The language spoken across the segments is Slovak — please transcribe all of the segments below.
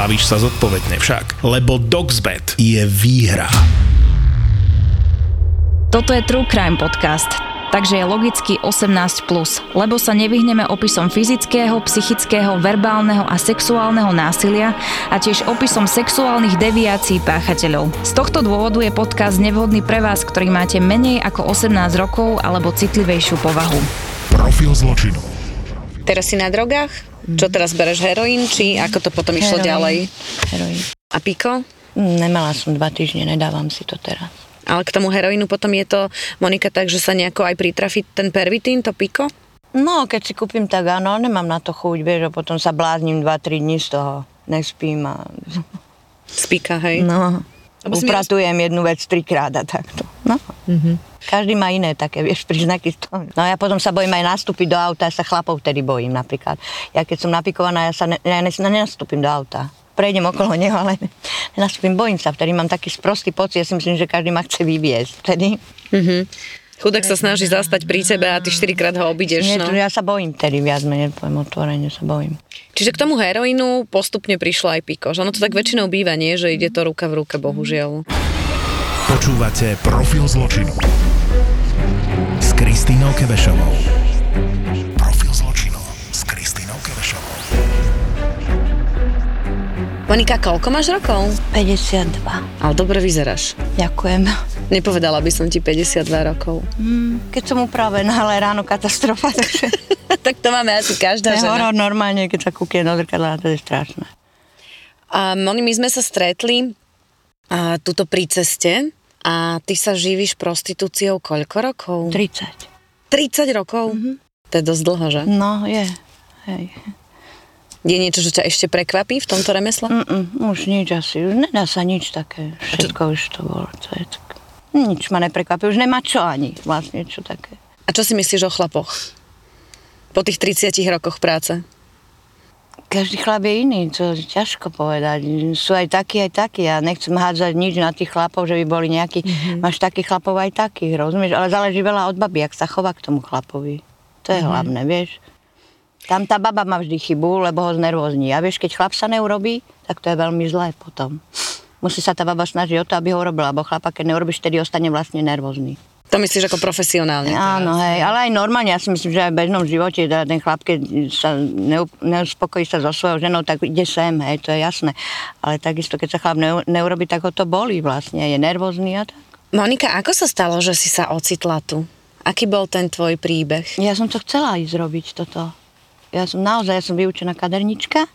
bavíš sa zodpovedne však. Lebo Dogsbet je výhra. Toto je True Crime Podcast, takže je logicky 18+, plus, lebo sa nevyhneme opisom fyzického, psychického, verbálneho a sexuálneho násilia a tiež opisom sexuálnych deviácií páchateľov. Z tohto dôvodu je podcast nevhodný pre vás, ktorý máte menej ako 18 rokov alebo citlivejšiu povahu. Profil zločinu. Teraz si na drogách? Čo teraz bereš, heroín, či ako to potom išlo Heroín. ďalej? Heroín. A piko? Nemala som dva týždne, nedávam si to teraz. Ale k tomu heroínu potom je to, Monika, tak, že sa nejako aj pritrafi ten pervitín, to piko? No, keď si kúpim, tak áno, nemám na to chuť, vieš, a potom sa blázním 2-3 dní z toho. Nespím a Spíka, hej? no, upratujem jednu vec trikrát a takto. No. Každý má iné také, vieš, príznaky. No ja potom sa bojím aj nastúpiť do auta, ja sa chlapov vtedy bojím napríklad. Ja keď som napikovaná, ja sa ne, ja ne, nenastúpim do auta. Prejdem okolo neho, ale nenastúpim, bojím sa, vtedy mám taký sprostý pocit, ja si myslím, že každý ma chce vyviezť. Vtedy, Mhm. Chudák sa snaží zastať pri tebe a ty štyrikrát ho obídeš, nie, no. ja sa bojím vtedy viac menej, poviem otvorene, sa bojím. Čiže k tomu heroínu postupne prišlo aj piko. Že ono to tak väčšinou býva, nie? Že ide to ruka v ruke, bohužiaľ. Počúvate Profil zločinu s Kristínou Kebešovou. Profil zločinu s Kristínou Kebešovou. Monika, koľko máš rokov? 52. Ale dobre vyzeráš. Ďakujem. Nepovedala by som ti 52 rokov. Keď som upravená, ale ráno katastrofa, takže tak to máme asi to každá je žena. horor normálne, keď sa kúkne do zrkadla, to je strašné. A Moni, my sme sa stretli a, tuto pri ceste a ty sa živíš prostitúciou koľko rokov? 30. 30 rokov? Mm-hmm. To je dosť dlho, že? No, je. Hej. Je niečo, čo ťa ešte prekvapí v tomto remesle? Mm-mm, už nič asi, už nedá sa nič také. Všetko už to bolo, to je tak. Nič ma neprekvapí, už nemá čo ani vlastne, čo také. A čo si myslíš o chlapoch? Po tých 30 rokoch práce? Každý chlap je iný, to je ťažko povedať. Sú aj takí, aj takí. Ja nechcem hádzať nič na tých chlapov, že by boli nejakí. Mm-hmm. Máš takých chlapov aj takých, rozumieš? Ale záleží veľa od baby, ak sa chová k tomu chlapovi. To je mm-hmm. hlavné, vieš? Tam tá baba má vždy chybu, lebo ho znervozní. A vieš, keď chlap sa neurobí, tak to je veľmi zlé potom. Musí sa tá baba snažiť o to, aby ho urobila, lebo chlapa, keď neurobíš, vtedy ostane vlastne nervózny. To myslíš ako profesionálne? Áno, hej, ale aj normálne, ja si myslím, že aj v bežnom živote teda ten chlap, keď sa neu- neuspokojí sa so svojou ženou, tak ide sem, hej, to je jasné. Ale takisto, keď sa chlap neu- neurobi, tak ho to bolí vlastne, je nervózny a tak. Monika, ako sa stalo, že si sa ocitla tu? Aký bol ten tvoj príbeh? Ja som to chcela ísť robiť toto. Ja som naozaj, ja som vyučená kadernička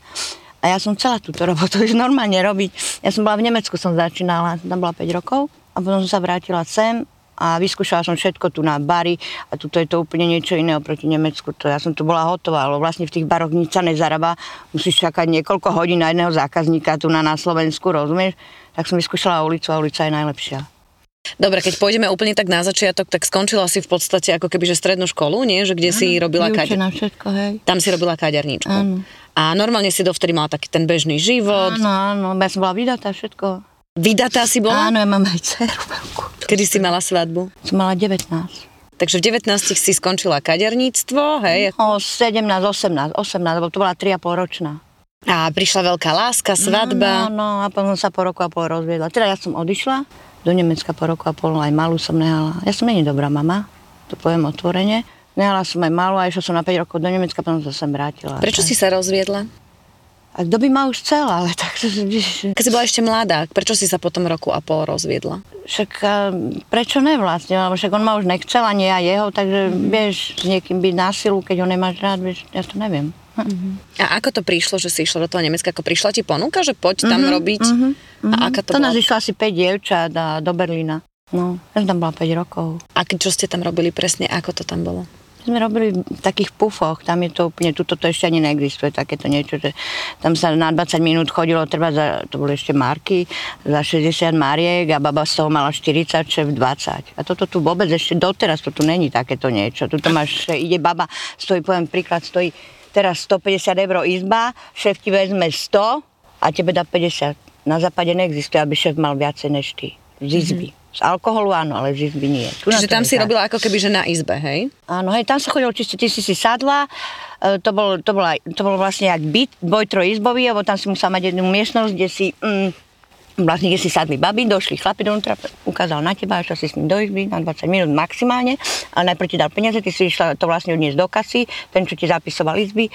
a ja som chcela túto robotu už normálne robiť. Ja som bola v Nemecku, som začínala, tam bola 5 rokov a potom som sa vrátila sem a vyskúšala som všetko tu na bary a tuto je to úplne niečo iné oproti Nemecku. To ja som tu bola hotová, ale vlastne v tých baroch nič sa nezarába. Musíš čakať niekoľko hodín na jedného zákazníka tu na, na Slovensku, rozumieš? Tak som vyskúšala ulicu a ulica je najlepšia. Dobre, keď pôjdeme úplne tak na začiatok, tak skončila si v podstate ako keby že strednú školu, nie? Že kde si robila kaďar... Vyučená všetko, hej. Tam si robila kaďarníčku. Áno. A normálne si dovtedy mala taký ten bežný život. Áno, áno, ja som bola vydatá všetko. Vydatá si bola? Áno, ja mám aj dceru. Kedy si mala svadbu? Som mala 19. Takže v 19 si skončila kaderníctvo, hej? O 17, 18, 18, lebo to bola 3,5 ročná. A prišla veľká láska, svadba. No, no, a potom sa po roku a pol rozviedla. Teda ja som odišla do Nemecka po roku a pol, aj malú som nehala. Ja som není dobrá mama, to poviem otvorene. Nehala som aj malú a išla som na 5 rokov do Nemecka, potom sa sem vrátila. Prečo si sa rozviedla? A kto by ma už chcel, ale tak... Však Keď si bola ešte mladá, prečo si sa potom roku a pol rozviedla? a, prečo ne vlastne, lebo však on ma už nechcel, ani ja jeho, takže Mhm. vieš, s niekým byť na silu, keď ho nemáš rád, vieš, ja to neviem. A ako to prišlo, že si išla do toho Nemecka? Ako prišla ti ponuka, že poď tam robiť? A aká to, To nás išlo asi 5 dievčat do Berlína. No, ja tam bola 5 rokov. A čo ste tam robili presne? Ako to tam bolo? Sme robili v takých pufoch, tam je to úplne, tuto to ešte ani neexistuje, takéto niečo, že tam sa na 20 minút chodilo, treba za, to boli ešte marky, za 60 mariek a baba z toho mala 40, šéf 20. A toto tu vôbec ešte doteraz, to tu není takéto niečo. Tuto máš, ide baba, stojí, poviem príklad, stojí teraz 150 eur izba, šéf ti vezme 100 a tebe dá 50. Na západe neexistuje, aby šéf mal viacej než ty. Z izby. Mm-hmm. Z alkoholu áno, ale z izby nie. Tu Čiže tam si tak. robila ako keby, že na izbe, hej? Áno, hej, tam sa chodilo čisto, ty si si sadla, e, to bol, to, bola, to bol vlastne jak byt, boj trojizbový, lebo tam si musela mať jednu miestnosť, kde si mm, vlastne, kde si sadli baby, došli chlapi donútra, ukázal na teba, išla si s ním do izby na 20 minút maximálne, ale najprv ti dal peniaze, ty si išla to vlastne odniesť do kasy, ten, čo ti zapisoval izby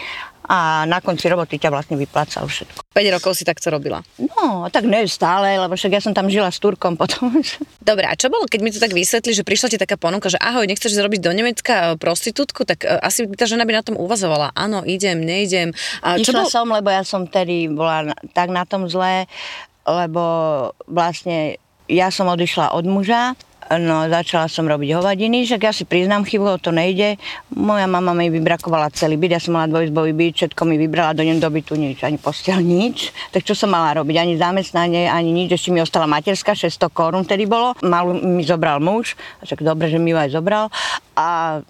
a na konci roboty ťa vlastne vyplácal všetko. 5 rokov si takto robila? No, tak ne stále, lebo však ja som tam žila s Turkom potom. Dobre, a čo bolo, keď mi to tak vysvetli, že prišla ti taká ponuka, že ahoj, nechceš zrobiť do Nemecka e, prostitútku, tak uh, asi tá žena by na tom uvazovala. Áno, idem, neidem. A čo Išla bol... som, lebo ja som tedy bola tak na tom zlé, lebo vlastne ja som odišla od muža, no začala som robiť hovadiny, že ja si priznám chybu, to nejde. Moja mama mi vybrakovala celý byt, ja som mala dvojizbový byt, všetko mi vybrala do doby tu nič, ani postel nič. Tak čo som mala robiť? Ani zamestnanie, ani nič, ešte mi ostala materská, 600 korún tedy bolo. Malú mi zobral muž, tak dobre, že mi ju aj zobral. A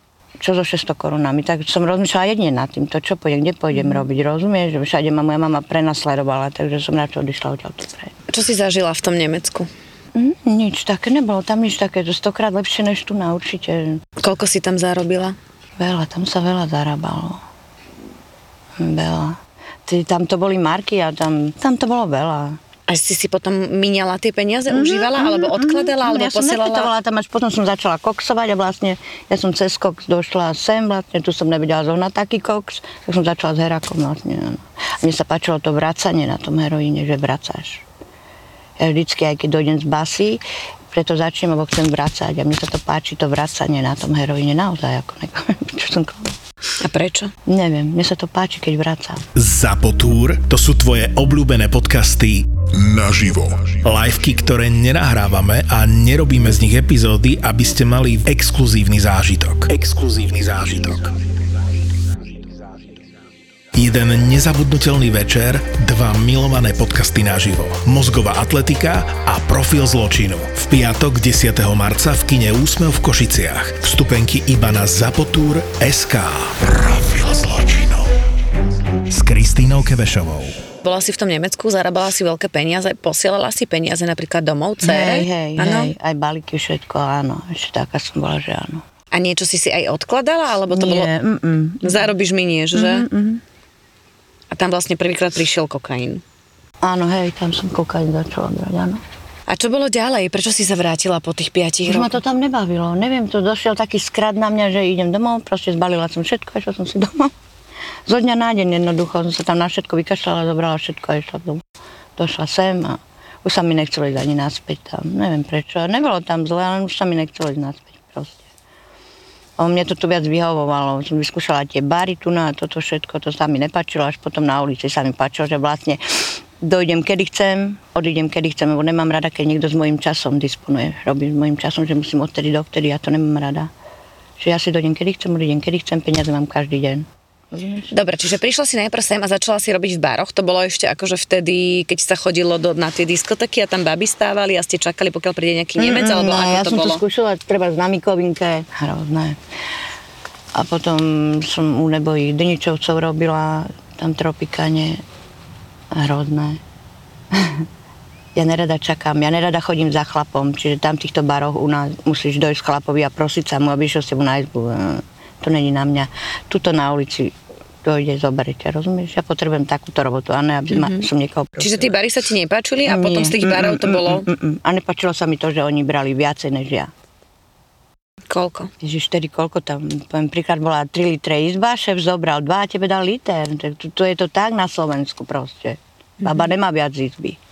čo so 600 korunami. Tak som rozmýšľala jedne nad tým, to čo pôjdem, kde pôjdem mm. robiť, rozumieš? Že všade ma moja mama prenasledovala, takže som na to odišla odtiaľ pre. Čo si zažila v tom Nemecku? Mm, nič také nebolo, tam nič také, to stokrát lepšie než tu na určite. Koľko si tam zarobila? Veľa, tam sa veľa zarábalo. Veľa. Tam to boli marky a tam, tam to bolo veľa. A si si potom miniala tie peniaze, mm-hmm, užívala, mm-hmm, alebo mhm. odkladala, alebo ja posielala? Ja tam až potom som začala koksovať a vlastne ja som cez koks došla sem, vlastne tu som nevedela zohnať taký koks, tak som začala s herakom vlastne. A mne sa páčilo to vracanie na tom heroíne, že vracáš. Vždycky, aj keď dojdem z basy, preto začnem, lebo chcem vracať a mne sa to páči, to vracanie na tom heroíne naozaj, ako čo som a prečo? Neviem, mne sa to páči, keď vracam. Zapotúr, to sú tvoje obľúbené podcasty naživo. Liveky, ktoré nenahrávame a nerobíme z nich epizódy, aby ste mali exkluzívny zážitok. Exkluzívny zážitok. Jeden nezabudnutelný večer, dva milované podcasty naživo. Mozgová atletika a profil zločinu. V piatok 10. marca v kine Úsmev v Košiciach. Vstupenky iba na Zapotúr SK. Profil zločinu. S Kristínou Kevešovou. Bola si v tom Nemecku, zarábala si veľké peniaze, posielala si peniaze napríklad domov, cére? Hej, hej, hej, aj balíky, všetko, áno. Ešte taká som bola, že áno. A niečo si si aj odkladala, alebo to Nie, bolo... Mm-mm. Zarobíš minieš, že? Mm-mm. A tam vlastne prvýkrát prišiel kokain. Áno, hej, tam som kokain začala brať, áno. A čo bolo ďalej? Prečo si sa vrátila po tých piatich rokoch? ma to tam nebavilo. Neviem, to došiel taký skrad na mňa, že idem domov, proste zbalila som všetko, išla som si domov. Zo dňa na deň jednoducho som sa tam na všetko vykašľala, zobrala všetko a išla domov. Došla sem a už sa mi nechcelo ísť ani naspäť tam. Neviem prečo. Nebolo tam zle, ale už sa mi nechcelo ísť naspäť mne to tu viac vyhovovalo. Som vyskúšala tie bary tu na toto všetko, to sa mi nepačilo, až potom na ulici sa mi páčilo, že vlastne dojdem kedy chcem, odídem kedy chcem, lebo nemám rada, keď niekto s mojím časom disponuje. Robí s mojím časom, že musím odtedy do vtedy, ja to nemám rada. Že ja si dojdem kedy chcem, odídem kedy chcem, peniaze mám každý deň. Dobre, čiže prišla si najprv sem a začala si robiť v baroch. To bolo ešte akože vtedy, keď sa chodilo do, na tie diskoteky a tam baby stávali a ste čakali, pokiaľ príde nejaký Nemec, mm, alebo ne, ako ja to som bolo? to skúšala treba na Mikovinke, hrozné. A potom som u nebojich Dničovcov robila, tam tropikane, hrozné. ja nerada čakám, ja nerada chodím za chlapom, čiže tam v týchto baroch u nás musíš dojsť chlapovi a prosiť sa mu, aby išiel s tebou na izbu to není na mňa. Tuto na ulici dojde, zoberiete, rozumieš? Ja potrebujem takúto robotu, a ne, aby mm-hmm. som niekoho prosila. Čiže tie bary sa ti nepáčili a Nie. potom z tých barov to bolo? Mm, mm, mm, a nepáčilo sa mi to, že oni brali viacej než ja. Koľko? Ježiš, vtedy koľko tam, poviem, príklad bola 3 litre izba, šéf zobral 2 a tebe dal liter. To, to je to tak na Slovensku proste. Baba mm-hmm. nemá viac izby.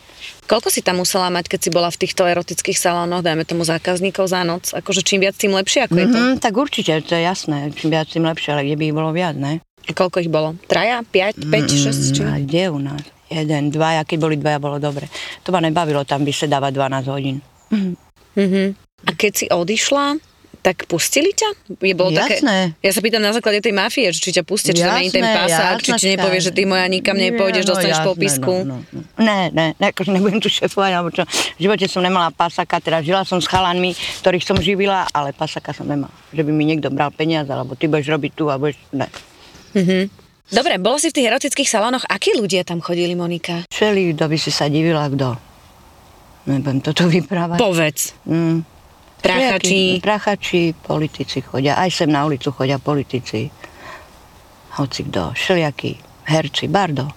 Koľko si tam musela mať, keď si bola v týchto erotických salónoch, dajme tomu zákazníkov za noc? Akože čím viac, tým lepšie, ako mm-hmm, je to? Mhm, tak určite, to je jasné. Čím viac, tým lepšie, ale kde by ich bolo viac, ne? A koľko ich bolo? Traja? Piať? Mm, šesť? Či? A kde u nás? Jeden, dvaja, keď boli dvaja, bolo dobre. To ma nebavilo tam by sa dávať 12 hodín. Mm-hmm. A keď si odišla, tak pustili ťa? Je bolo také, Jasné. ja sa pýtam na základe tej mafie, že či ťa pustia, či tam nie ten Jasné, pasák, či ti nepovie, že ty moja nikam nepôjdeš, Nie, dostaneš jasné, popisku. No, no, no. Ne, ne, ne, akože nebudem tu šefovať, alebo čo. V živote som nemala pasaka, teda žila som s chalanmi, ktorých som živila, ale pasaka som nemala. Že by mi niekto bral peniaze, alebo ty budeš robiť tu, alebo. Ne. Dobre, bola si v tých erotických salónoch, akí ľudia tam chodili, Monika? Všeli, kto by si sa divila, kto. Nebudem toto vyprávať. Povedz. Mm. Práchači. Všelijakí Práchači, politici chodia, aj sem na ulicu chodia politici. Hoci kto, všelijakí herci, bardo.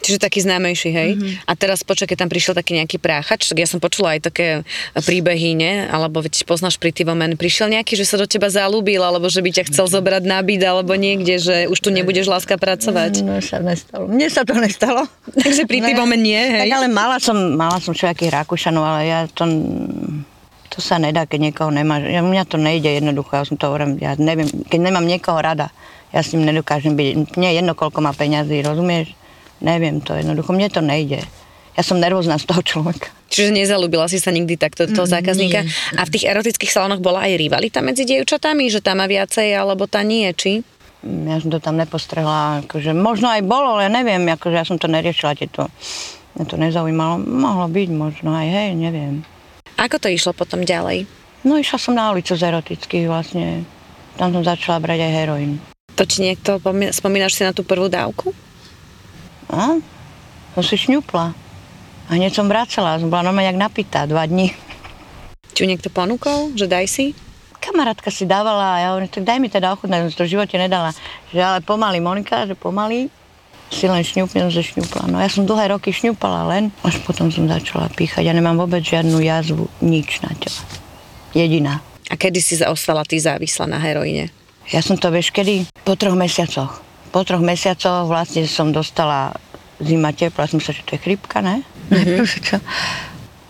Čiže taký známejší, hej? Mm-hmm. A teraz počkaj, keď tam prišiel taký nejaký práchač, tak ja som počula aj také príbehy, ne? Alebo veď poznáš Pretty Woman, prišiel nejaký, že sa do teba zalúbil, alebo že by ťa chcel zobrať na byt, alebo niekde, že už tu nebudeš láska pracovať. No sa nestalo. Mne sa to nestalo. Takže Ne. Woman nie, hej? Tak ale mala som, mala som všelijakých Rakúšanov, ale ja to, to sa nedá, keď niekoho nemá. Ja, mňa to nejde jednoducho, ja som to hovorím, ja neviem, keď nemám niekoho rada, ja s ním nedokážem byť, mne je jedno, koľko má peňazí, rozumieš? Neviem to jednoducho, mne to nejde. Ja som nervózna z toho človeka. Čiže nezalúbila si sa nikdy takto toho zákazníka. A v tých erotických salónoch bola aj rivalita medzi dievčatami, že tam má viacej, alebo tá nie, či? Mm, Ja som to tam nepostrehla, akože možno aj bolo, ale neviem, akože ja som to neriešila, tieto, mňa to nezaujímalo. Mohlo byť možno aj, hej, neviem. Ako to išlo potom ďalej? No išla som na ulicu z erotických vlastne. Tam som začala brať aj heroín. To či niekto, pomí- spomínaš si na tú prvú dávku? A? Som si šňupla. A hneď som vracala, som bola normálne jak napitá, dva dní. Či niekto ponúkol, že daj si? Kamarátka si dávala a ja hovorím, tak daj mi teda ochutnať, som to v živote nedala. Že ale pomaly, Monika, že pomaly si len šňupnem, že šňupla. No ja som dlhé roky šňupala len, až potom som začala píchať. Ja nemám vôbec žiadnu jazvu, nič na tele. Jediná. A kedy si ostala ty závislá na heroíne? Ja som to, vieš, kedy? Po troch mesiacoch. Po troch mesiacoch vlastne som dostala zima tepla, som sa, že to je chrypka, ne? Mm-hmm.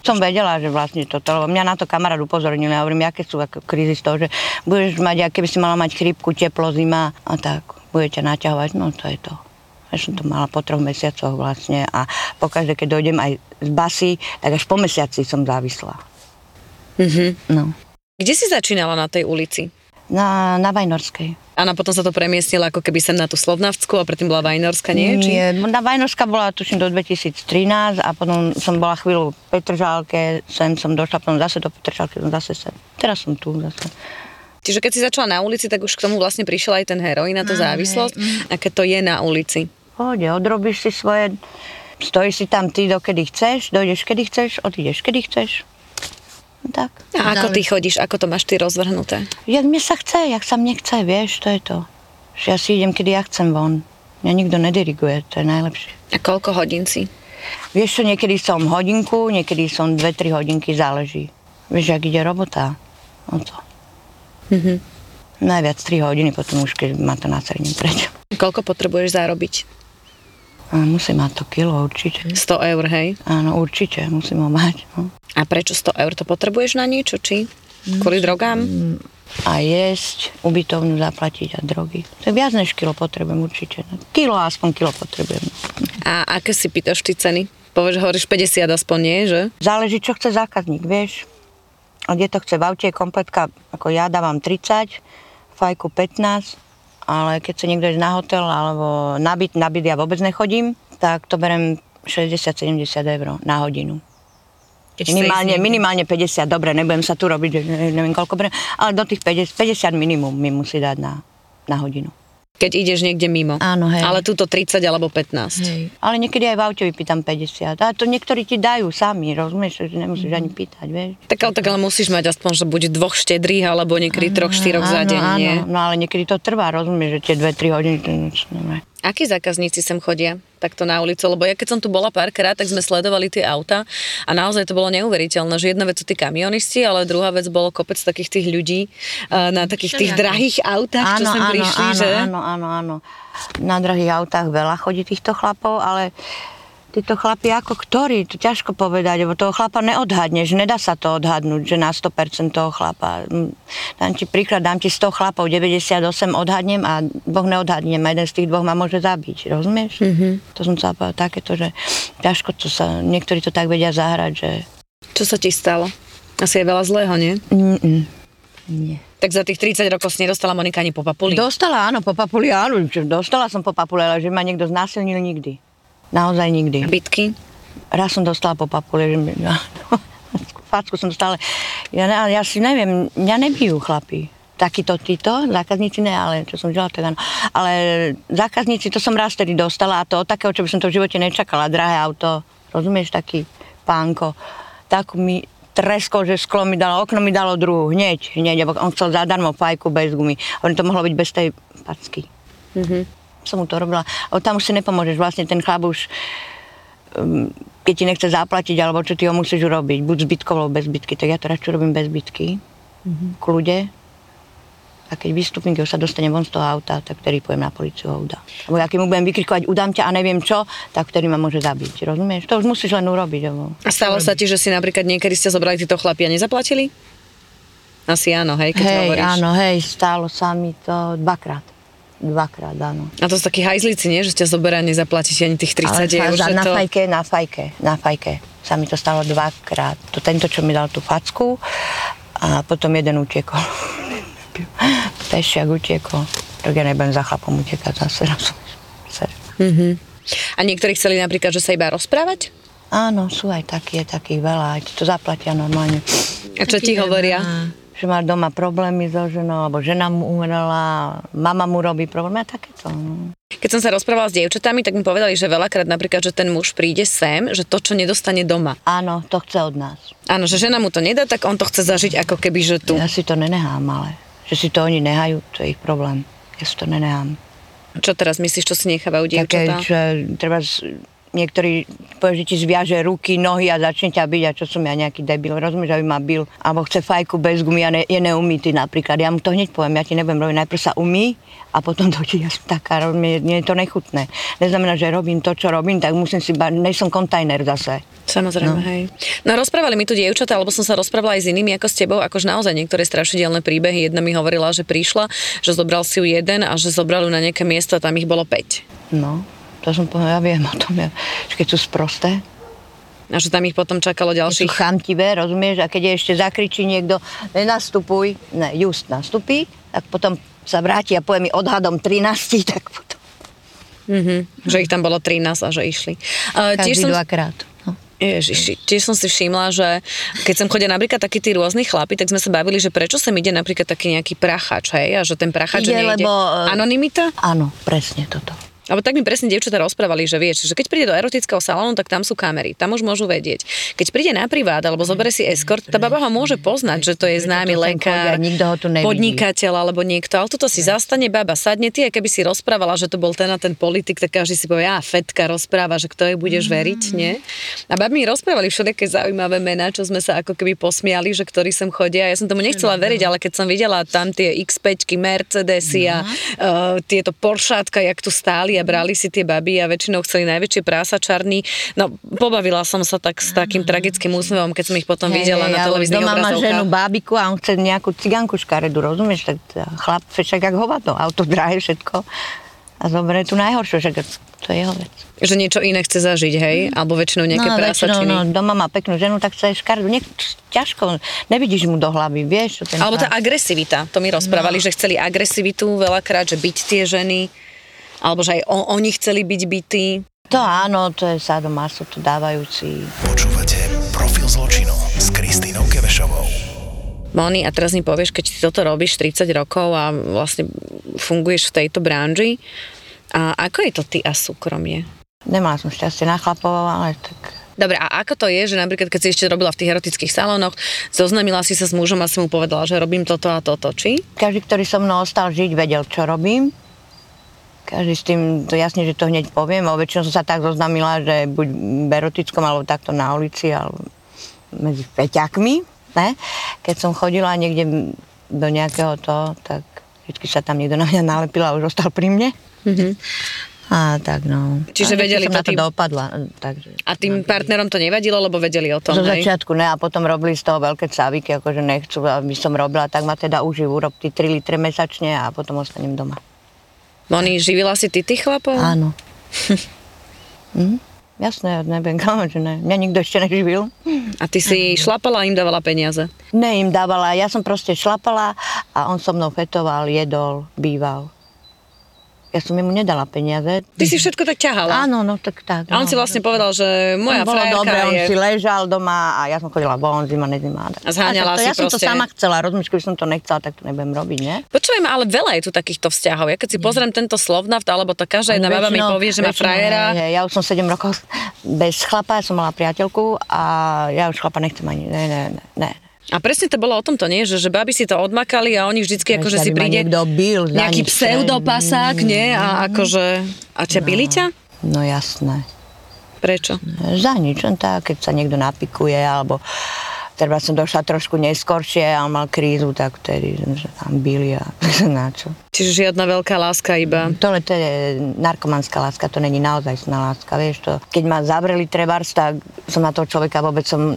som vedela, že vlastne toto, lebo mňa na to kamarát upozornil, ja hovorím, aké sú ako krízy z toho, že budeš mať, aké by si mala mať chrypku, teplo, zima a tak, budete naťahovať, no to je to. Ja som to mala po troch mesiacoch vlastne a pokaždé, keď dojdem aj z basy, tak až po mesiaci som závislá. Mhm. No. Kde si začínala na tej ulici? Na, na Vajnorskej. Áno, potom sa to premiestnilo ako keby sem na tú Slovnavskú a predtým bola Vajnorská, nie? Či? Nie, na Vajnorská bola tuším do 2013 a potom som bola chvíľu v Petržálke, sem som došla, potom zase do Petržálky, som zase sem. Teraz som tu zase. Čiže keď si začala na ulici, tak už k tomu vlastne prišiel aj ten heroín a tá závislosť. A keď to je na ulici? Pohode, odrobíš si svoje, stojíš si tam ty, dokedy chceš, dojdeš kedy chceš, odídeš kedy chceš. No tak. A ako ty chodíš, ako to máš ty rozvrhnuté? Jak mne sa chce, jak sa mne chce, vieš, to je to. Že ja si idem, kedy ja chcem von. Mňa nikto nediriguje, to je najlepšie. A koľko hodín si? Vieš čo, niekedy som hodinku, niekedy som 2-3 hodinky, záleží. Vieš, ak ide robota, no to. Mhm. Najviac 3 hodiny, potom už keď ma to nasadím preč. Koľko potrebuješ zarobiť? A musím mať to kilo určite. 100 eur, hej? Áno, určite, musím ho mať. No. A prečo 100 eur? To potrebuješ na niečo, či? Kvôli drogám? A jesť, ubytovnú zaplatiť a drogy. To je viac než kilo potrebujem určite. Kilo, aspoň kilo potrebujem. A aké si pýtaš ty ceny? Povieš, hovoríš 50 aspoň, nie, že? Záleží, čo chce zákazník, vieš. A kde to chce v aute, je kompletka, ako ja dávam 30, fajku 15, ale keď sa niekto ide na hotel alebo na byt, na byt ja vôbec nechodím, tak to berem 60-70 eur na hodinu. Keď Minimálne, ísť minimálne 50, dobre, nebudem sa tu robiť, neviem koľko berem, ale do tých 50, 50 minimum mi musí dať na, na hodinu. Keď ideš niekde mimo. Áno, hej. Ale túto 30 alebo 15. Hej. Ale niekedy aj v aute vypýtam 50. A to niektorí ti dajú sami, rozumieš, že nemusíš ani pýtať, vieš. Tak ale, tak ale musíš mať aspoň, že buď dvoch štedrých, alebo niekedy troch, štyroch za deň, áno, nie? no ale niekedy to trvá, rozumieš, že tie 2-3 hodiny, to nič nemá. Akí zákazníci sem chodia takto na ulicu? Lebo ja keď som tu bola párkrát, tak sme sledovali tie auta a naozaj to bolo neuveriteľné, že jedna vec sú tí kamionisti, ale druhá vec bolo kopec takých tých ľudí eh, na takých tých drahých autách, čo sem prišli, áno, že? áno, áno, áno. Na drahých autách veľa chodí týchto chlapov, ale títo chlapi ako ktorí, to ťažko povedať, lebo toho chlapa neodhadneš, nedá sa to odhadnúť, že na 100% toho chlapa. Mm, Dám ti príklad, dám ti 100 chlapov, 98 odhadnem a Boh neodhadnem a jeden z tých dvoch ma môže zabiť, rozumieš? Mm-hmm. To som chcela povedať takéto, že ťažko to sa, niektorí to tak vedia zahrať, že Čo sa ti stalo? Asi je veľa zlého, nie? Mm-mm. Nie. Tak za tých 30 rokov si nedostala Monika ani po papuli. Dostala, áno, po papuli, áno, dostala som po papuli, ale že ma niekto znásilnil nikdy. Naozaj nikdy. Bytky. Raz som dostala po papuli, že mi, no, facku som dostala, ja, ja si neviem, mňa nebijú chlapi. Takýto títo, zákazníci ne, ale čo som žila, tak áno. Ale zákazníci, to som raz tedy dostala a to od takého, čo by som to v živote nečakala, drahé auto, rozumieš, taký pánko. Tak mi treskol, že sklo mi dalo, okno mi dalo druhú, hneď, hneď, on chcel zadarmo fajku bez gumy. On to mohlo byť bez tej packy. Som mu to robila. O, tam už si nepomôžeš, vlastne ten chlap už um, keď ti nechce zaplatiť, alebo čo ty ho musíš urobiť, buď zbytkov, alebo bez zbytky, tak ja to radšej robím bez zbytky, mm-hmm. kľude. A keď vystúpim, keď už sa dostane von z toho auta, tak vtedy pojem na policiu ho udá. Lebo ja keď mu budem vykrikovať, udám ťa a neviem čo, tak vtedy ma môže zabiť, rozumieš? To už musíš len urobiť. Lebo... A stalo sa ti, že si napríklad niekedy ste zobrali títo chlapi a nezaplatili? Asi áno, hej, keď hej, hovoríš. áno, hej, stálo sa mi to dvakrát. Dvakrát, áno. A to sú takí hajzlici, nie? Že ťa zoberá a nezaplatíte ani tých 30 eur. za, že na to... fajke, na fajke, na fajke. Sa mi to stalo dvakrát. To tento, čo mi dal tú facku a potom jeden utekol. Pešiak utekol. Tak ja nebudem za chlapom utekať zase. Ser. A niektorí chceli napríklad, že sa iba rozprávať? Áno, sú aj takí, je takých veľa, aj to zaplatia normálne. A čo ti hovoria? Že má doma problémy so ženou, alebo žena mu umrela, mama mu robí problémy a takéto. No. Keď som sa rozprávala s dievčatami, tak mi povedali, že veľakrát napríklad, že ten muž príde sem, že to, čo nedostane doma. Áno, to chce od nás. Áno, že žena mu to nedá, tak on to chce zažiť ako keby, že tu. Ja si to nenehám, ale že si to oni nehajú, to je ich problém. Ja si to nenehám. Čo teraz myslíš, čo si nechávajú Také, dievčatá? že treba z- niektorí povie, že ti zviaže ruky, nohy a začne ťa byť a čo som ja nejaký debil, rozumieš, aby ma bil. Alebo chce fajku bez gumy a ne, je neumýty napríklad. Ja mu to hneď poviem, ja ti nebudem robiť, najprv sa umý a potom to ti ja som taká, mne, mne je to nechutné. Neznamená, že robím to, čo robím, tak musím si, nej som kontajner zase. Samozrejme, no. hej. No rozprávali mi tu dievčatá, alebo som sa rozprávala aj s inými ako s tebou, akože naozaj niektoré strašidelné príbehy. Jedna mi hovorila, že prišla, že zobral si ju jeden a že zobral ju na nejaké miesto a tam ich bolo 5. No, to som povedala, ja viem o tom, ja, keď sú sprosté, A že tam ich potom čakalo sú ďalších. chamtivé, rozumieš, a keď ešte zakričí niekto, nenastupuj, ne, just nastupí, tak potom sa vráti a povie mi odhadom 13, tak potom Mhm, že ich tam bolo 13 a že išli. Uh, každý som, dvakrát. No. Ježiši, tiež som si všimla, že keď som chodila napríklad takí tí rôzni chlapi, tak sme sa bavili, že prečo sem ide napríklad taký nejaký prachač, hej, a že ten prachač Ide, nejde. lebo, e, Anonymita? Áno, presne toto. Alebo tak mi presne dievčatá rozprávali, že vieš, že keď príde do erotického salónu, tak tam sú kamery, tam už môžu vedieť. Keď príde na privát alebo zoberie si escort, tá baba ho môže poznať, že to je známy lekár, podnikateľ alebo niekto. Ale toto si zastane baba, sadne ty, keby si rozprávala, že to bol ten a ten politik, tak každý si povie, a fetka rozpráva, že kto jej budeš Mm. veriť, nie? A babi mi rozprávali všelijaké zaujímavé mená, čo sme sa ako keby posmiali, že ktorí sem chodia. Ja som tomu nechcela veriť, ale keď som videla tam tie X5, Mercedesy a uh, tieto Poršátka, jak tu stáli a brali si tie baby a väčšinou chceli najväčšie prásačarny. No, pobavila som sa tak s takým tragickým úsmevom, keď som ich potom videla na ale televíznych doma má ženu, obrazovkách. bábiku a on chce nejakú ciganku škaredu, rozumieš? Tak tá chlap však jak hovado, auto drahé, všetko. A zoberie tu najhoršie, že to je jeho vec. Že niečo iné chce zažiť, hej? Alebo väčšinou nejaké no, väčšinou, no, doma má peknú ženu, tak chce škaredu. Niek- ťažko, nevidíš mu do hlavy, vieš? Čo ten Alebo tá agresivita, to mi rozprávali, No. že chceli agresivitu veľakrát, že byť tie ženy, alebo že aj o, oni chceli byť bytí. To áno, to je sadomaso, to dávajúci. Počúvate Profil zločinu s Kristínou Kevešovou. Moni, a teraz mi povieš, keď ty toto robíš 30 rokov a vlastne funguješ v tejto branži, a ako je to ty a súkromie? Nemala som šťastie na chlapov, ale tak... Dobre, a ako to je, že napríklad keď si ešte robila v tých erotických salónoch, zoznamila si sa s mužom a si mu povedala, že robím toto a toto, či? Každý, ktorý so mnou ostal žiť, vedel, čo robím. Každý s tým, to jasne, že to hneď poviem, ale väčšinou som sa tak zoznamila, že buď v erotickom, alebo takto na ulici, alebo medzi feťakmi, ne? Keď som chodila niekde do nejakého to, tak vždy sa tam niekto na mňa nalepil a už ostal pri mne. Mhm. A tak no. Čiže A vedeli som to na to tým- dopadla. Takže, A tým partnerom to nevadilo, lebo vedeli o tom, Zo hej? začiatku ne, a potom robili z toho veľké cáviky, akože nechcú, aby som robila, tak ma teda užijú, urob ty 3 litre mesačne a potom ostanem doma. Moni, živila si ty tých chlapov? Áno. hm? Jasné, ja nebudem klamať, že ne. Mňa nikto ešte neživil. A ty si šlapala a im dávala peniaze? Ne im dávala, ja som proste šlapala A on so mnou fetoval, jedol, býval. Ja som mu nedala peniaze. Ty si všetko tak ťahala. Áno, no tak tak. A on no. si vlastne povedal, že moja bolo dobre, on je... si ležal doma a ja som chodila von, zima, nezima. A zháňala to, si Ja som to proste- sama chcela, rozumíš, keby som to nechcela, tak to nebudem robiť, nie? Počujem, ale veľa je tu takýchto vzťahov. Ja keď si pozriem tento slovnaft, alebo to každá jedna baba mi povie, že má frajera. hej, Ja už som 7 rokov bez chlapa, ja som mala priateľku a ja už chlapa nechcem ani, ne, ne, ne, ne. A presne to bolo o tomto, nie? Že, že baby si to odmakali a oni vždycky akože si príde za nejaký pseudopasák, nie? A akože... A čepili ťa? No jasné. Prečo? Za nič, len tak, keď sa niekto napikuje, alebo treba som došla trošku neskoršie a on mal krízu, tak vtedy že tam byli a na čo. Čiže žiadna veľká láska iba. Tohle to je narkomanská láska, to není naozaj láska, vieš to. Keď ma zavreli trebárs, tak som na toho človeka vôbec som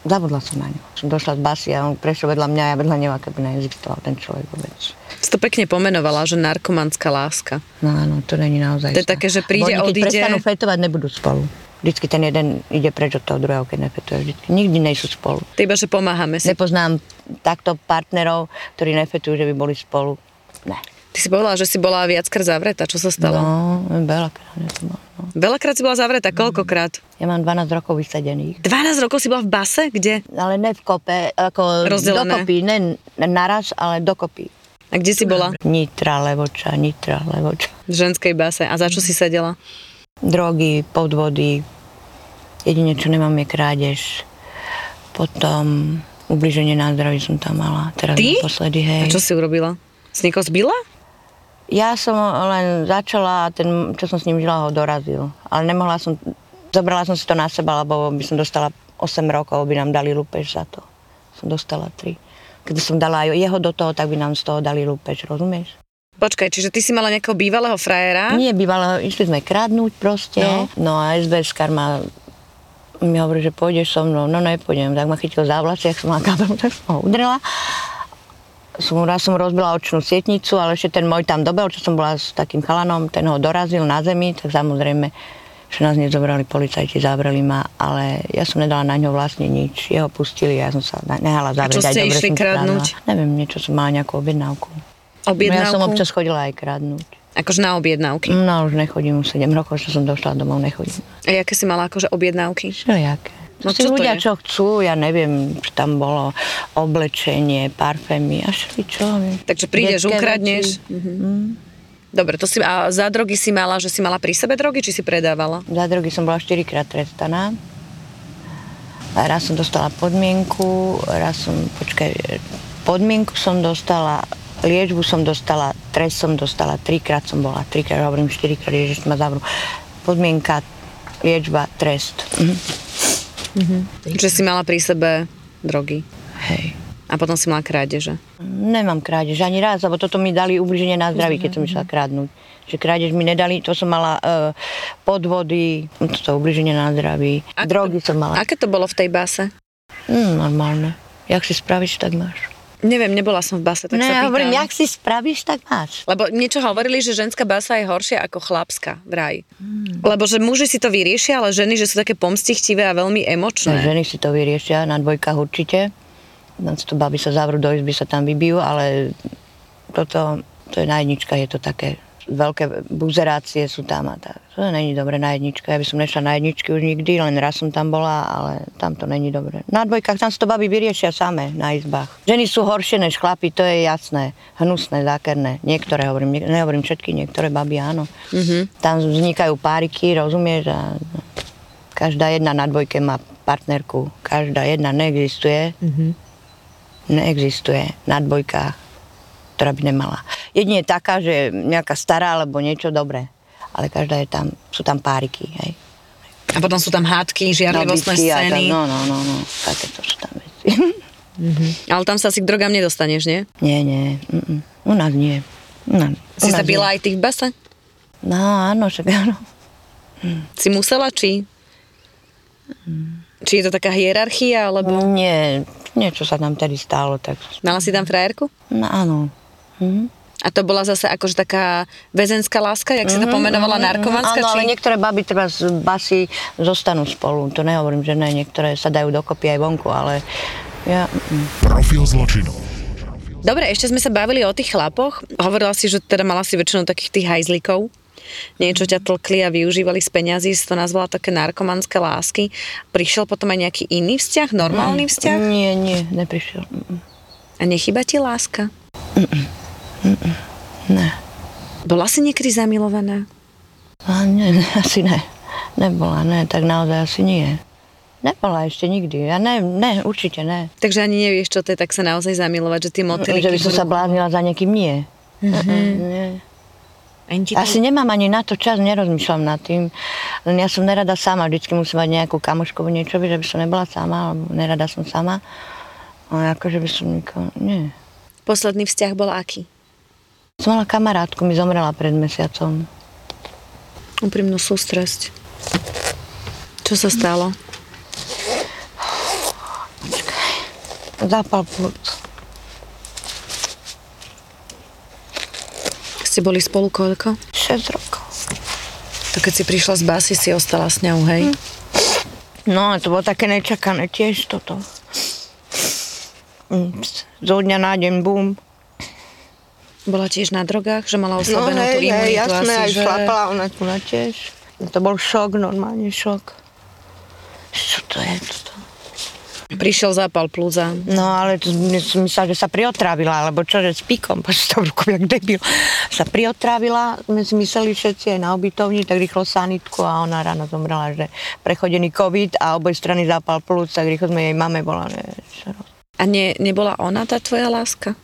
Zabudla som na ňu. Som došla z basy a on prešiel vedľa mňa a ja vedľa neho, ako by neexistoval ten človek vôbec. Si to pekne pomenovala, že narkomanská láska. No áno, to není naozaj. To je také, že príde, keď odíde. prestanú fetovať, nebudú spolu. Vždycky ten jeden ide preč od toho druhého, keď nefetuje. Vždycky. Nikdy nejsú spolu. To iba, že pomáhame si. Nepoznám takto partnerov, ktorí nefetujú, že by boli spolu. Ne. Ty si povedala, že si bola viackrát zavretá. Čo sa stalo? No, veľakrát. ja som bola, No. Veľakrát si bola zavretá. Koľkokrát? Ja mám 12 rokov vysadených. 12 rokov si bola v base? Kde? Ale ne v kope, ako Rozdelené. dokopy, ne naraz, ale dokopy. A kde si bola? Nitra, Levoča, Nitra, Levoča. V ženskej base. A za čo si sedela? Drogy, podvody, jedine čo nemám je krádež. Potom ubliženie na zdraví som tam mala. Teraz Ty? naposledy, hej. A čo si urobila? Si niekoho zbila? Ja som len začala a ten, čo som s ním žila, ho dorazil. Ale nemohla som, zobrala som si to na seba, lebo by som dostala 8 rokov, by nám dali lúpež za to. Som dostala 3. Keď som dala aj jeho do toho, tak by nám z toho dali lúpež, rozumieš? Počkaj, čiže ty si mala nejakého bývalého frajera? Nie, bývalo, išli sme kradnúť proste. No. No, a SBS ma mi hovorí, že pôjdeš so mnou. No nepôjdem, tak ma chytil za vlasy, jak som mala kabel, tak som ho udrela. Som, raz som rozbila očnú sietnicu, ale ešte ten môj tam dobel, čo som bola s takým chalanom, ten ho dorazil na zemi, tak samozrejme, že nás nezobrali policajti, zavreli ma, ale ja som nedala na ňo vlastne nič. Jeho pustili, ja som sa nehala zavrieť. čo aj ste dobre išli kradnúť? Neviem, niečo som mala nejakú objednávku. Objednávku? No, ja som občas chodila aj kradnúť. Akože na objednávky. No už nechodím, už 7 rokov, čo som došla domov, nechodím. A jaké si mala akože objednávky? Všelijaké. No to ľudia, je? čo chcú, ja neviem, či tam bolo oblečenie, parfémy a čo. Takže prídeš, Detské ukradneš. Mhm. Dobre, to si, a za drogy si mala, že si mala pri sebe drogy, či si predávala? Za drogy som bola 4 krát trestaná. Raz som dostala podmienku, raz som, počkaj, podmienku som dostala, liečbu som dostala, trest som dostala, trikrát som bola, trikrát, hovorím štyrikrát, že ma zavrú. Podmienka, liečba, trest. Mhm. Že si mala pri sebe drogy. Hej. A potom si mala krádeže. Nemám krádež ani raz, lebo toto mi dali ubliženie na zdraví, keď som išla kradnúť. Že krádež mi nedali, to som mala uh, podvody, toto ubliženie na zdraví, Ak- drogy som mala. Aké to bolo v tej base? Mm, normálne. Jak si spravíš, tak máš. Neviem, nebola som v base, tak ne, sa pýtam. hovorím, jak si spravíš, tak máš. Lebo niečo hovorili, že ženská basa je horšia ako chlapská, vraj. Lebo že muži si to vyriešia, ale ženy, že sú také pomstichtivé a veľmi No, emočné. ženy si to vyriešia, na dvojkách určite. To baby sa zavrú do izby, sa tam vybijú, ale toto, to je na jedničkách, je to také veľké buzerácie sú tam a tak. To není dobre na jednička. Ja by som nešla na jedničky už nikdy, len raz som tam bola, ale tam to není dobre. Na dvojkách tam si to baby vyriešia samé na izbách. Ženy sú horšie než chlapi, to je jasné. Hnusné, zákerné. Niektoré hovorím, nie- nehovorím všetky, niektoré baby áno. Mm-hmm. Tam vznikajú páriky, rozumieš? A každá jedna na dvojke má partnerku. Každá jedna neexistuje. Mm-hmm. Neexistuje na dvojkách, ktorá by nemala. Jedine taká, že nejaká stará alebo niečo dobré. Ale každá je tam, sú tam páriky, hej. A potom sú tam hádky, žiarlivostné a scény. tam, no, no, no, no, takéto sú tam veci. Ale tam sa asi k drogám nedostaneš, nie? nie, nie, mm, u nás nie. U nás, u Si nás sa nie. aj ty v base? No, áno, však áno. Si musela, či? Či je to taká hierarchia, alebo... Nie, niečo sa tam tedy stalo, tak Mala si tam frajerku? no, áno. Mhm. A to bola zase akože taká väzenská láska, jak si to pomenovala, narkomanská? Mhm, Áno, ale či... niektoré baby treba z basy zostanú spolu. To nehovorím, že ne, niektoré sa dajú dokopy aj vonku, ale ja... mm. Profil zločinu. Dobre, ešte sme sa bavili o tých chlapoch. Hovorila si, že teda mala si väčšinou takých tých hajzlikov. Niečo ťa tlkli a využívali z peňazí, si to nazvala také narkomanské lásky. Prišiel potom aj nejaký iný vzťah, normálny vzťah? Nie, nie, neprišiel. A nechyba ti láska? Ne. Bola si niekedy zamilovaná? A nie, ne, asi ne. Nebola, ne, tak naozaj asi nie. Nebola ešte nikdy. Ja ne, ne, určite ne. Takže ani nevieš, čo to je, tak sa naozaj zamilovať, že tie motýliky... Že by som sa bláznila za niekým, nie. Mm-hmm. nie. Ani ti to- Asi nemám ani na to čas, nerozmýšľam nad tým. Len ja som nerada sama, vždycky musím mať nejakú kamoškovú niečo, že by som nebola sama, alebo nerada som sama. Ale akože by som nikoho, nie. Posledný vzťah bol aký? Som mala kamarátku, mi zomrela pred mesiacom. Úprimnú sústrasť. Čo sa stalo? Zápal plúc. Ste boli spolu koľko? 6 rokov. To keď si prišla z basy, si ostala s ňou, hej? No, to bolo také nečakané tiež toto. Mm, Zo dňa na deň, bum. Bola tiež na drogách, že mala oslabenú tú imunitu No, jasné, asi, aj že... šlapala ona tu na tiež. To bol šok, normálne šok. Čo to je toto? Prišiel zápal plúza. No ale to my som myslela, že sa priotravila, alebo čo, že s pikom, poď to rukou, jak debil. Sa priotravila, sme si mysleli všetci aj na obytovni, tak rýchlo sanitku a ona ráno zomrela, že prechodený covid a oboj strany zápal plúc, tak rýchlo sme jej mame rob- A ne, nebola ona tá tvoja láska?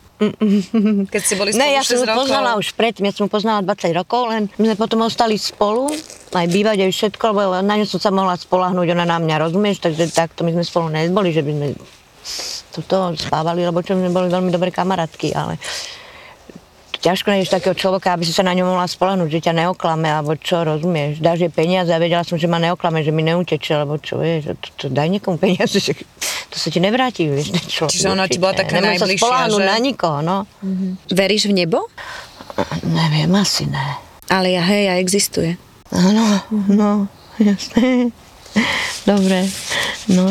Keď ste boli spolu Ne, ja 6 som ju poznala už predtým, ja som ju poznala 20 rokov, len my sme potom ostali spolu, aj bývať, aj všetko, lebo na ňu som sa mohla spolahnúť, ona na mňa, rozumieš, takže takto my sme spolu nezboli, že by sme toto spávali, lebo čo sme boli veľmi dobré kamarátky, ale ťažko nájdeš takého človeka, aby si sa na ňu mohla spolahnúť, že ťa neoklame, alebo čo, rozumieš, dáš jej peniaze a vedela som, že ma neoklame, že mi neuteče, alebo čo, vieš, to, to, daj niekomu peniaze, že to sa ti nevráti, vieš, človek. Čiže ona ti bola taká Nemôžeš sa najbližšia, spoľahnúť že? na nikoho, no. Veríš v nebo? Neviem, asi ne. Ale ja, hej, a existuje. Áno, no, jasné. Dobre, no.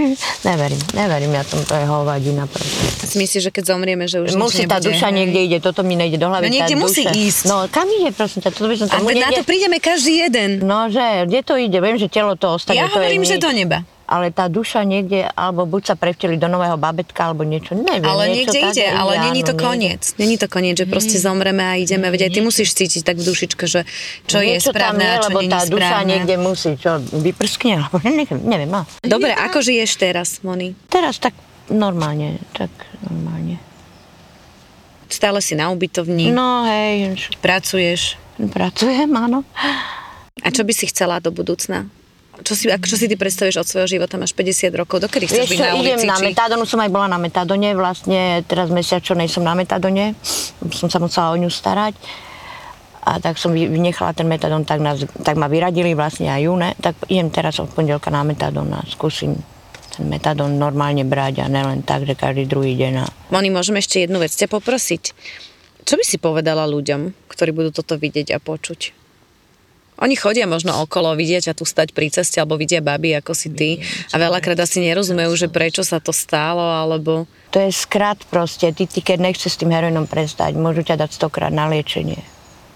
neverím, neverím, ja tom to je hovadina proste. A si myslíš, že keď zomrieme, že už Musí tá nebude, duša hej? niekde ide, toto mi nejde do hlavy. No niekde musí duša. ísť. No kam ide, prosím ťa, toto by som A tomu veď na to prídeme každý jeden. No, že, kde to ide? Viem, že telo to ostane. Ja to je hovorím, že do neba. Ale tá duša niekde, alebo buď sa prevteli do nového babetka, alebo niečo, neviem. Ale niečo niekde ide, ale není to áno, niekde. koniec. Není to koniec, že proste zomreme a ideme. Veď aj ty musíš cítiť tak v dušičke, že čo je Niečo správne tam je, a čo lebo tá je duša správne. niekde musí, čo, vyprskne, alebo neviem, neviem, no. Dobre, ako žiješ teraz, Moni? Teraz tak normálne, tak normálne. Stále si na ubytovni, No hej, pracuješ. pracujem, áno. A čo by si chcela do budúcna? Čo si, čo si ty predstavíš od svojho života? Máš 50 rokov, dokedy chceš Vieš byť čo, na idem ulici? na či... metadonu, som aj bola na metadone, vlastne teraz mesiac, čo nejsom na metadone, som sa musela o ňu starať. A tak som vy- vynechala ten metadon, tak, nás, tak ma vyradili vlastne aj júne, tak idem teraz od pondelka na metadon a skúsim ten metadon normálne brať a nelen tak, že každý druhý deň. A... Moni, môžem ešte jednu vec ťa poprosiť. Čo by si povedala ľuďom, ktorí budú toto vidieť a počuť? Oni chodia možno okolo, vidia ťa tu stať pri ceste, alebo vidia baby ako si ty a veľakrát asi nerozumejú, že prečo sa to stalo, alebo... To je skrat proste, ty, ty keď nechceš s tým heroinom prestať, môžu ťa dať stokrát na liečenie.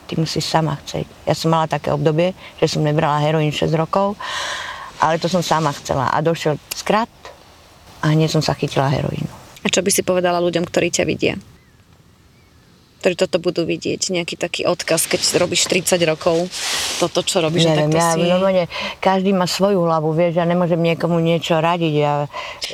Ty musíš sama chcieť. Ja som mala také obdobie, že som nebrala heroín 6 rokov, ale to som sama chcela. A došiel skrat a hneď som sa chytila heroínu. A čo by si povedala ľuďom, ktorí ťa vidia? Ktorí toto budú vidieť, nejaký taký odkaz, keď robíš 30 rokov, toto, čo robíš, Neviem, takto ja si... normálne, každý má svoju hlavu, vieš, ja nemôžem niekomu niečo radiť. Ja,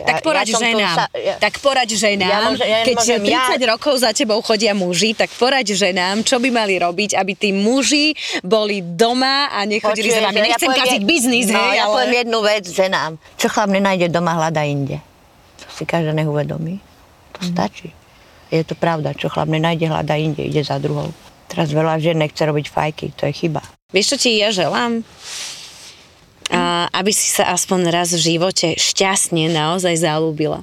Tak poraď ja, ja ženám, sa- ja- tak poraď ženám, Ja môžem- ja keď môžem 30 ja- rokov za tebou chodia muži, tak poraď ženám, čo by mali robiť, aby tí muži boli doma a nechodili za Počuješ, vami. Nechcem poviem kaziť biznis, no, hej, ja ale... poviem jednu vec ženám. Čo chlap nenájde doma, hľada inde. To si každá nech uvedomí. To Mhm. stačí. Je to pravda, čo chlap nenájde, hľada inde, ide za druhou. Teraz veľa žien nechce robiť fajky, to je chyba. Vieš, čo ti ja želám? A aby si sa aspoň raz v živote šťastne naozaj zalúbila.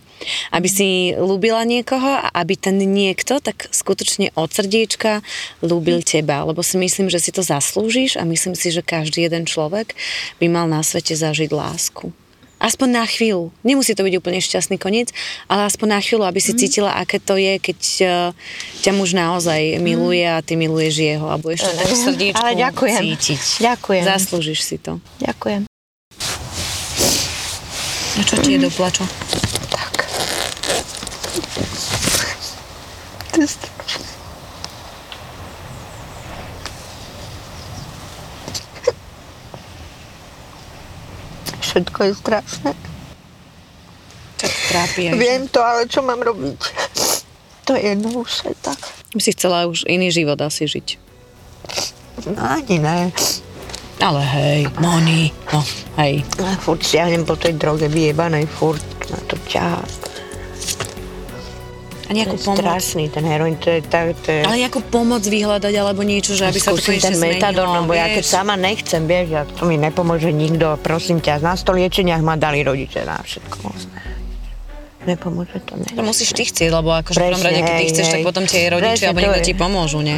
Aby si ľúbila niekoho a aby ten niekto tak skutočne od srdiečka ľúbil teba. Lebo si myslím, že si to zaslúžiš a myslím si, že každý jeden človek by mal na svete zažiť lásku. Aspoň na chvíľu. Nemusí to byť úplne šťastný koniec, ale aspoň na chvíľu, aby si cítila, aké to je, keď uh, ťa muž naozaj miluje a ty miluješ jeho, alebo ešte tak v srdiečku Ale ďakujem. cítiť. Ďakujem. Zaslúžiš si to. Ďakujem. A čo ti je do plaču? Tak. To je strašné. Všetko je strašné. Ťa trápi? Viem to, ale čo mám robiť? To je jedno už je tak. By si chcela už iný život asi žiť. No ani ne. Ale hej, Moni, no hej. Ja furt siahnem po tej droge vyjebanej, furt na to ťahá. A nejakú To je pomoc. strašný, ten heroin, to je tak, to je... Ale nejakú pomoc vyhľadať, alebo niečo, že aby sa to konečne ten metadon, zmenilo, lebo ja keď vieš. sama nechcem, vieš, ja, to mi nepomôže nikto, prosím ťa, na sto liečeniach ma dali rodiče na všetko možné. Nepomôže to, ne. To musíš ty chcieť, lebo akože v prvom rade, keď ty hej, chceš, tak hej. potom tie rodičia Presne, alebo to niekto ti pomôžu, nie?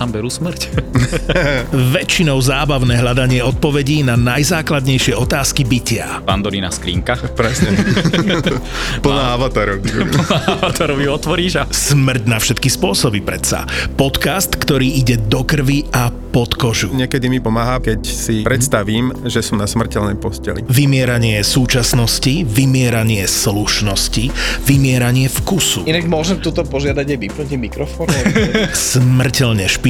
tam berú smrť? Väčšinou zábavné hľadanie odpovedí na najzákladnejšie otázky bytia. Pandorína skrinka. Presne. Plná avatarov. robí otvoríš a... Smrť na všetky spôsoby predsa. Podcast, ktorý ide do krvi a pod kožu. Niekedy mi pomáha, keď si predstavím, že som na smrteľnej posteli. Vymieranie súčasnosti, vymieranie slušnosti, vymieranie vkusu. Inak môžem tuto požiadať aj vypnúť mikrofón? Smrteľne špinavý